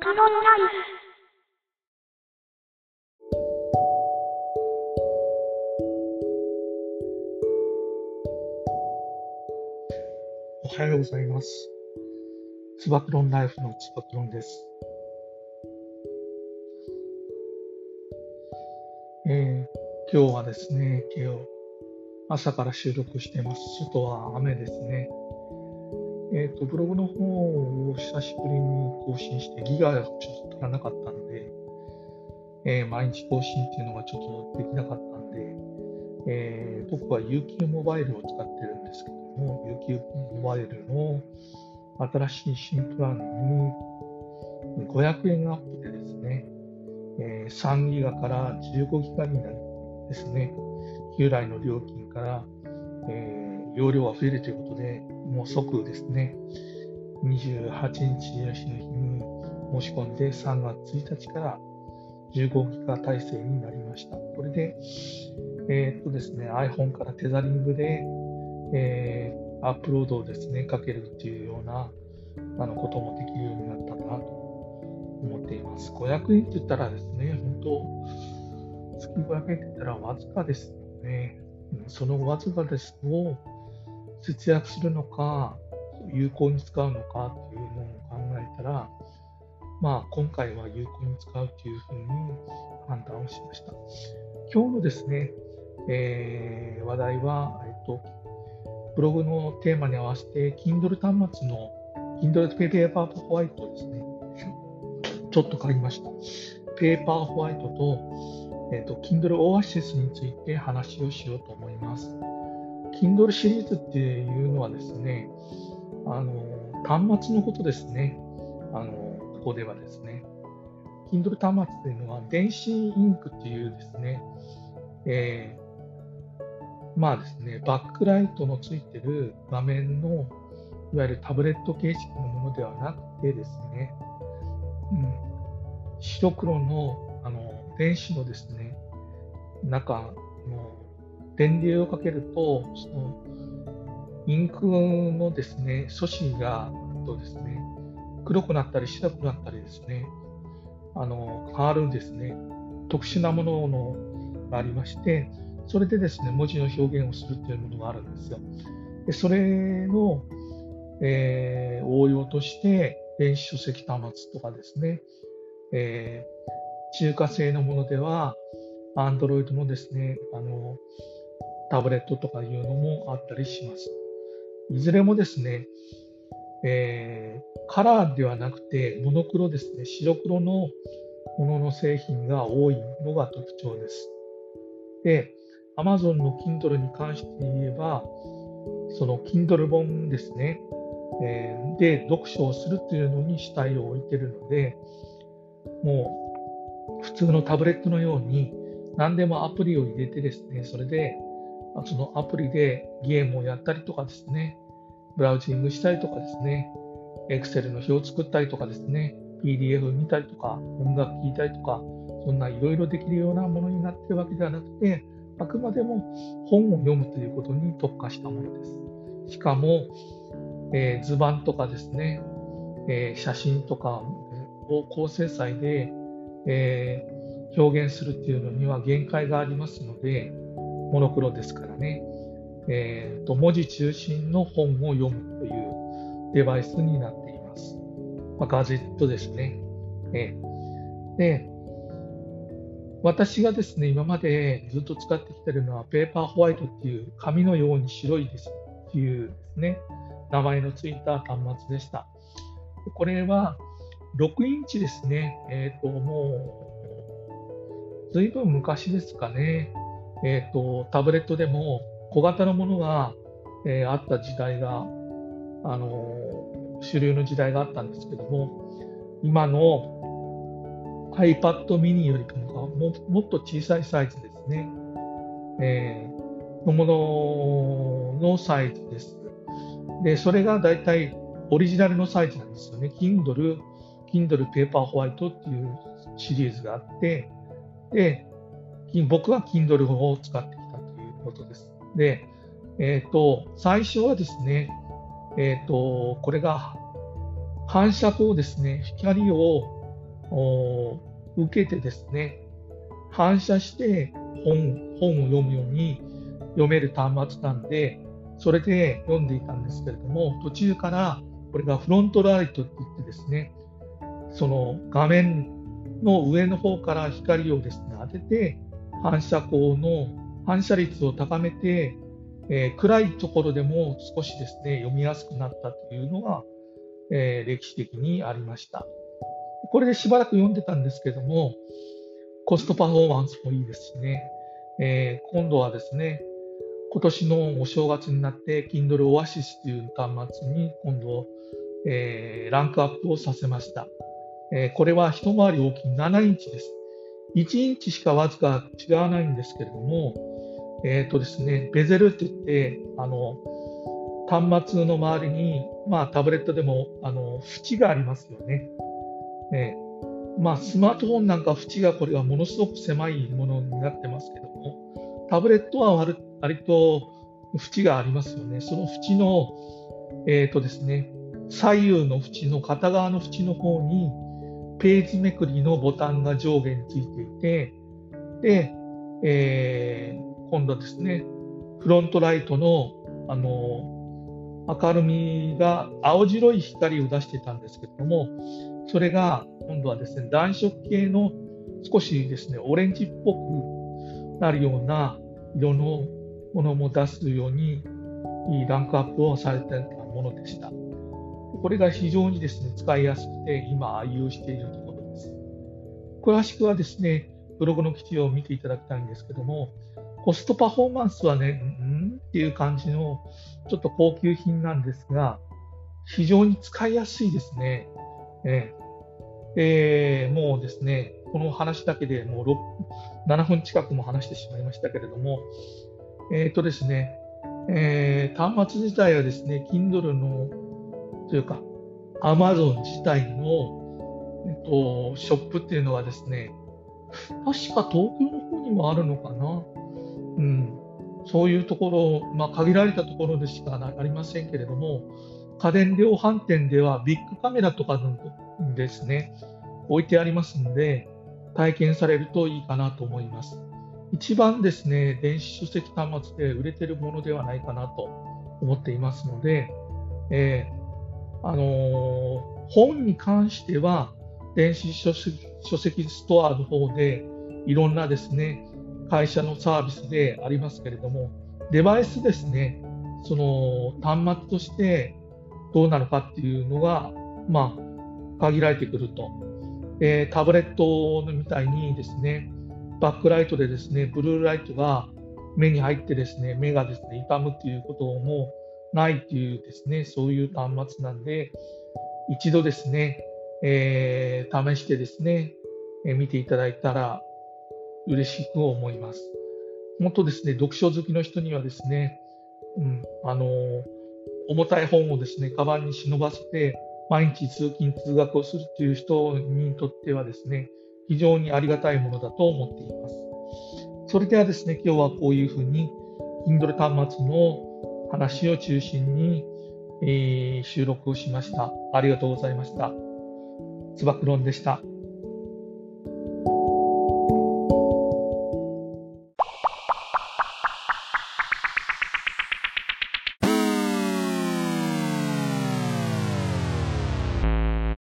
クロンライフ。おはようございます。つばクロンライフのつばクロンです。えー、今日はですね、今日朝から収録してます。外は雨ですね。えっ、ー、と、ブログの方を久しぶりに更新して、ギガがちょっと取らなかったので、えー、毎日更新っていうのがちょっとできなかったんで、えー、僕は UQ モバイルを使ってるんですけども、UQ モバイルの新しい新プランに500円アップでですね、えー、3ギガから15ギガになるですね、従来の料金から、え、容量が増えるということで、もう即ですね、28日の日に申し込んで3月1日から15ギガ体制になりました。これで、えー、っとですね、iPhone からテザリングで、えー、アップロードをですね、かけるっていうようなあのこともできるようになったなと思っています。500円って言ったらですね、本当、月500円って言ったらわずかですよね。そのわずかですを節約するのか、有効に使うのかというのを考えたら、まあ、今回は有効に使うというふうに判断をしました。今日のですね、えー、話題は、えっと、ブログのテーマに合わせて、Kindle 端末の Kindle ペーパーホワイトですね、ちょっと書きました。ペーパーホワイトと、えっと、Kindle Oasis について話をしようと思います。Kindle シリーズっていうのはですね、あの端末のことですね。あのここではですね、Kindle 端末というのは電子インクっていうですね、えー、まあですね、バックライトのついてる画面のいわゆるタブレット形式のものではなくてですね、うん、白黒のあの電子のですね、中の電流をかけると、そのインクのですね、素子がとですね、黒くなったり白くなったりですね、あの変わるんですね。特殊なもののがありまして、それでですね、文字の表現をするというものがあるんですよ。でそれの、えー、応用として、電子書籍端末とかですね、えー、中華製のものでは、Android のですね、あのタブレットとかいうのもあったりします。いずれもですね、えー、カラーではなくてモノクロですね、白黒のものの製品が多いのが特徴です。で、Amazon の Kindle に関して言えば、その Kindle 本ですね、えー、で読書をするというのに主体を置いているので、もう普通のタブレットのように何でもアプリを入れてですね、それでそのアプリでゲームをやったりとかですね、ブラウジングしたりとかですね、Excel の表を作ったりとかですね、PDF 見たりとか、音楽聴いたりとか、そんないろいろできるようなものになっているわけではなくて、あくまでも本を読むということに特化したものです。しかも、えー、図版とかですね、えー、写真とかを高精細で、えー、表現するっていうのには限界がありますので、モノクロですからね、えーと、文字中心の本を読むというデバイスになっています。まあ、ガジェットですね。えー、で、私がですね、今までずっと使ってきているのは、ペーパーホワイトっていう紙のように白いですっていうですね、名前のついた端末でした。これは6インチですね。えっ、ー、と、もう、ずいぶん昔ですかね。えーと、タブレットでも小型のものが、えー、あった時代が、あのー、主流の時代があったんですけども今の iPad mini よりもももっと小さいサイズですね、えー、のもののサイズです。で、それがだいたいオリジナルのサイズなんですよね。Kindle、Kindle Paper White っていうシリーズがあって、で、僕は Kindle を使ってきたということです。で、えっ、ー、と、最初はですね、えっ、ー、と、これが反射光ですね、光を受けてですね、反射して本本を読むように読める端末なんで、それで読んでいたんですけれども、途中からこれがフロントライトって言ってですね、その画面の上の方から光をですね当てて、反射光の反射率を高めて、えー、暗いところでも少しですね読みやすくなったというのが、えー、歴史的にありました。これでしばらく読んでたんですけども、コストパフォーマンスもいいですしね、えー、今度はですね、今年のお正月になって Kindle Oasis という端末に今度、えー、ランクアップをさせました。え、これは一回り大きい7インチです。1インチしかわずか違わないんですけれども、えっ、ー、とですね、ベゼルって言って、あの、端末の周りに、まあタブレットでも、あの、縁がありますよね。えー、まあスマートフォンなんか縁がこれはものすごく狭いものになってますけども、タブレットは割割と縁がありますよね。その縁の、えっ、ー、とですね、左右の縁の片側の縁の方に、ページめくりのボタンが上下についていて、で、えー、今度はですね、フロントライトの、あの、明るみが青白い光を出してたんですけれども、それが今度はですね、暖色系の少しですね、オレンジっぽくなるような色のものも出すようにランクアップをされてたものでした。これが非常にですね、使いやすくて、今愛用しているところです。詳しくはですね、ブログの記事を見ていただきたいんですけども、コストパフォーマンスはね、んっていう感じのちょっと高級品なんですが、非常に使いやすいですね。ええー、もうですね、この話だけでもう7分近くも話してしまいましたけれども、えっ、ー、とですね、えー、端末自体はですね、Kindle のというか、アマゾン自体の、えっと、ショップっていうのはですね、確か東京の方にもあるのかな。うん。そういうところ、まあ、限られたところでしかありませんけれども、家電量販店ではビッグカメラとかのですね、置いてありますので、体験されるといいかなと思います。一番ですね、電子書籍端末で売れてるものではないかなと思っていますので、えーあの本に関しては電子書籍ストアの方でいろんなですね会社のサービスでありますけれどもデバイスですねその端末としてどうなのかっていうのがまあ限られてくると、えー、タブレットみたいにですねバックライトでですねブルーライトが目に入ってですね目がですね痛むっていうこともないっていうですね、そういう端末なんで、一度ですね、えー、試してですね、えー、見ていただいたら嬉しく思います。本当ですね、読書好きの人にはですね、うん、あのー、重たい本をですね、カバンに忍ばせて、毎日通勤通学をするという人にとってはですね、非常にありがたいものだと思っています。それではですね、今日はこういうふうに、Kindle 端末の話を中心に、えー、収録をしました。ありがとうございました。つばくろんでした。